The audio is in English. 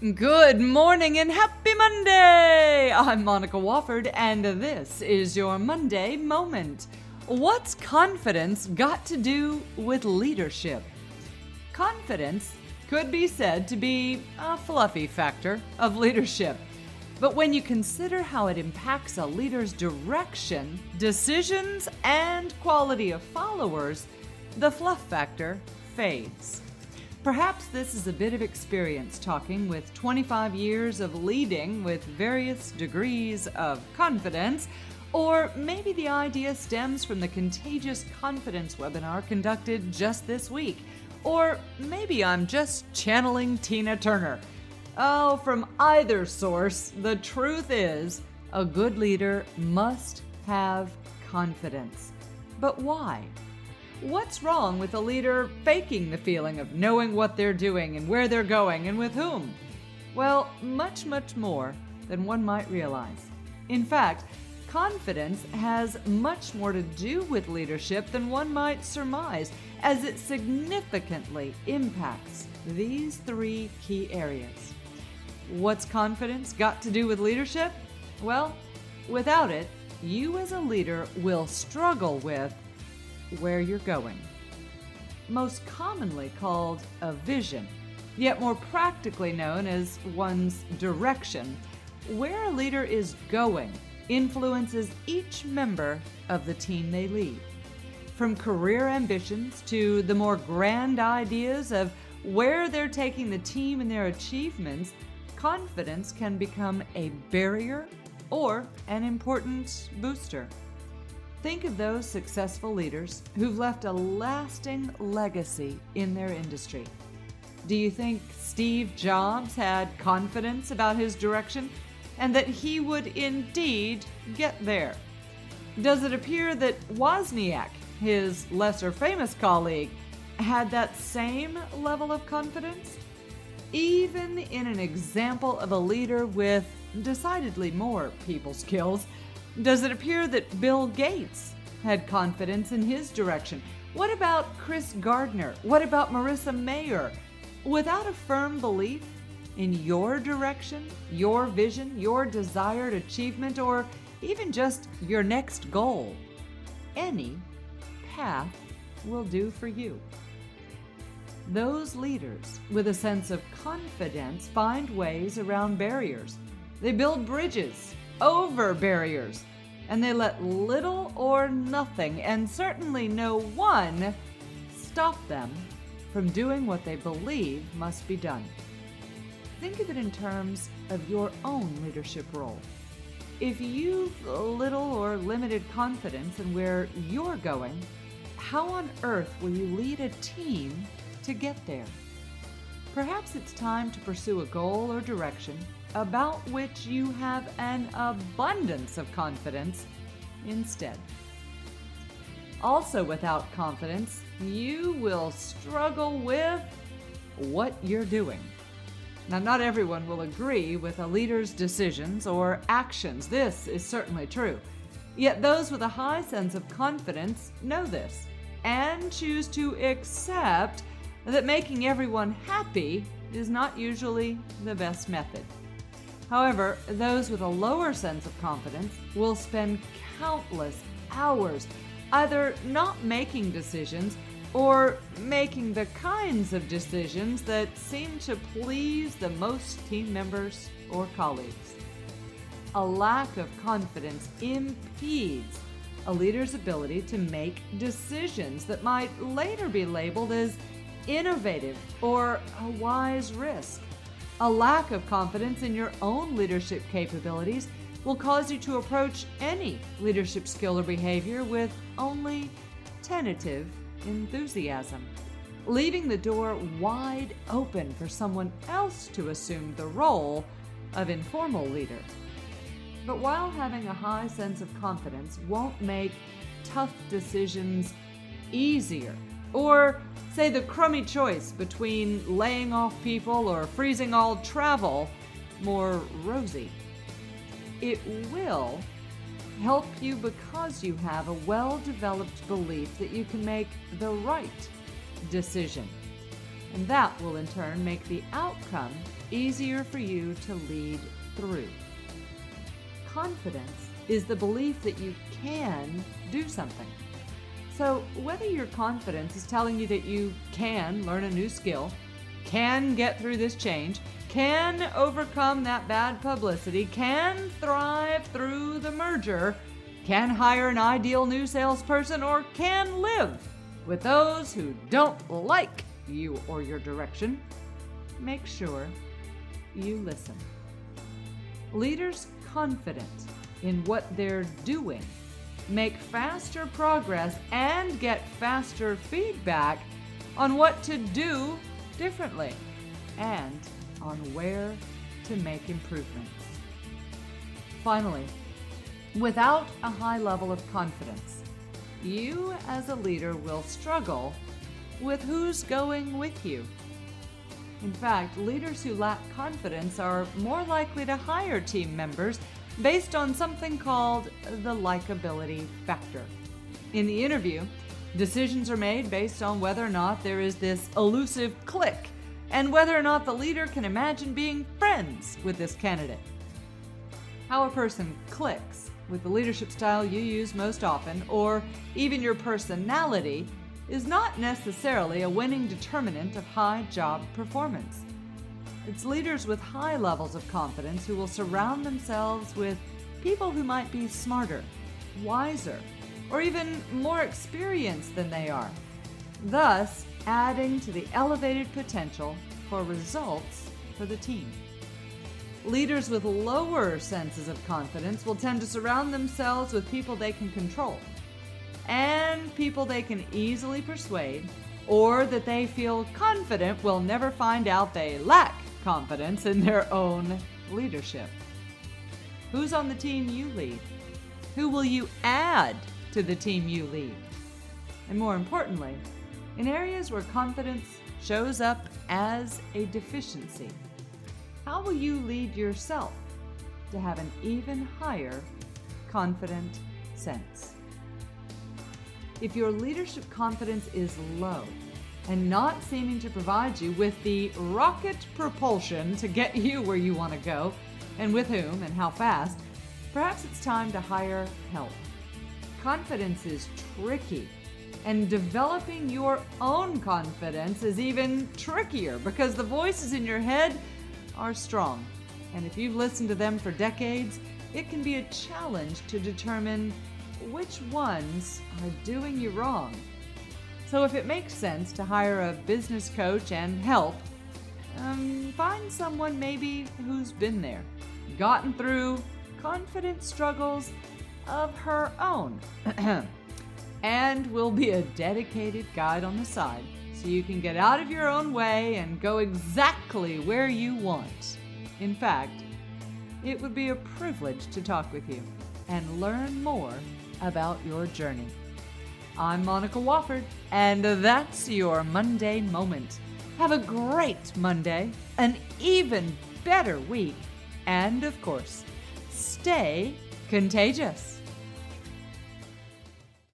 Good morning and happy Monday! I'm Monica Wofford, and this is your Monday Moment. What's confidence got to do with leadership? Confidence could be said to be a fluffy factor of leadership. But when you consider how it impacts a leader's direction, decisions, and quality of followers, the fluff factor fades. Perhaps this is a bit of experience talking with 25 years of leading with various degrees of confidence, or maybe the idea stems from the Contagious Confidence webinar conducted just this week, or maybe I'm just channeling Tina Turner. Oh, from either source, the truth is a good leader must have confidence. But why? What's wrong with a leader faking the feeling of knowing what they're doing and where they're going and with whom? Well, much, much more than one might realize. In fact, confidence has much more to do with leadership than one might surmise, as it significantly impacts these three key areas. What's confidence got to do with leadership? Well, without it, you as a leader will struggle with where you're going. Most commonly called a vision, yet more practically known as one's direction, where a leader is going influences each member of the team they lead. From career ambitions to the more grand ideas of where they're taking the team and their achievements, confidence can become a barrier or an important booster. Think of those successful leaders who've left a lasting legacy in their industry. Do you think Steve Jobs had confidence about his direction and that he would indeed get there? Does it appear that Wozniak, his lesser famous colleague, had that same level of confidence? Even in an example of a leader with decidedly more people skills, does it appear that Bill Gates had confidence in his direction? What about Chris Gardner? What about Marissa Mayer? Without a firm belief in your direction, your vision, your desired achievement, or even just your next goal, any path will do for you. Those leaders with a sense of confidence find ways around barriers. They build bridges over barriers and they let little or nothing, and certainly no one, stop them from doing what they believe must be done. Think of it in terms of your own leadership role. If you've little or limited confidence in where you're going, how on earth will you lead a team to get there? Perhaps it's time to pursue a goal or direction about which you have an abundance of confidence instead. Also, without confidence, you will struggle with what you're doing. Now, not everyone will agree with a leader's decisions or actions. This is certainly true. Yet, those with a high sense of confidence know this and choose to accept that making everyone happy is not usually the best method. However, those with a lower sense of confidence will spend countless hours either not making decisions or making the kinds of decisions that seem to please the most team members or colleagues. A lack of confidence impedes a leader's ability to make decisions that might later be labeled as innovative or a wise risk. A lack of confidence in your own leadership capabilities will cause you to approach any leadership skill or behavior with only tentative enthusiasm, leaving the door wide open for someone else to assume the role of informal leader. But while having a high sense of confidence won't make tough decisions easier, or say the crummy choice between laying off people or freezing all travel more rosy. It will help you because you have a well developed belief that you can make the right decision. And that will in turn make the outcome easier for you to lead through. Confidence is the belief that you can do something. So, whether your confidence is telling you that you can learn a new skill, can get through this change, can overcome that bad publicity, can thrive through the merger, can hire an ideal new salesperson, or can live with those who don't like you or your direction, make sure you listen. Leaders confident in what they're doing make faster progress and get faster feedback on what to do differently and on where to make improvements. Finally, without a high level of confidence, you as a leader will struggle with who's going with you. In fact, leaders who lack confidence are more likely to hire team members based on something called the likability factor. In the interview, decisions are made based on whether or not there is this elusive click and whether or not the leader can imagine being friends with this candidate. How a person clicks with the leadership style you use most often, or even your personality, is not necessarily a winning determinant of high job performance. It's leaders with high levels of confidence who will surround themselves with people who might be smarter, wiser, or even more experienced than they are, thus adding to the elevated potential for results for the team. Leaders with lower senses of confidence will tend to surround themselves with people they can control and people they can easily persuade or that they feel confident will never find out they lack confidence in their own leadership. Who's on the team you lead? Who will you add to the team you lead? And more importantly, in areas where confidence shows up as a deficiency, how will you lead yourself to have an even higher confident sense? If your leadership confidence is low and not seeming to provide you with the rocket propulsion to get you where you want to go, and with whom and how fast, perhaps it's time to hire help. Confidence is tricky, and developing your own confidence is even trickier because the voices in your head are strong. And if you've listened to them for decades, it can be a challenge to determine which ones are doing you wrong. So, if it makes sense to hire a business coach and help, um, find someone maybe who's been there, gotten through confidence struggles of her own, and will be a dedicated guide on the side so you can get out of your own way and go exactly where you want. In fact, it would be a privilege to talk with you and learn more about your journey. I'm Monica Wofford, and that's your Monday Moment. Have a great Monday, an even better week, and of course, stay contagious.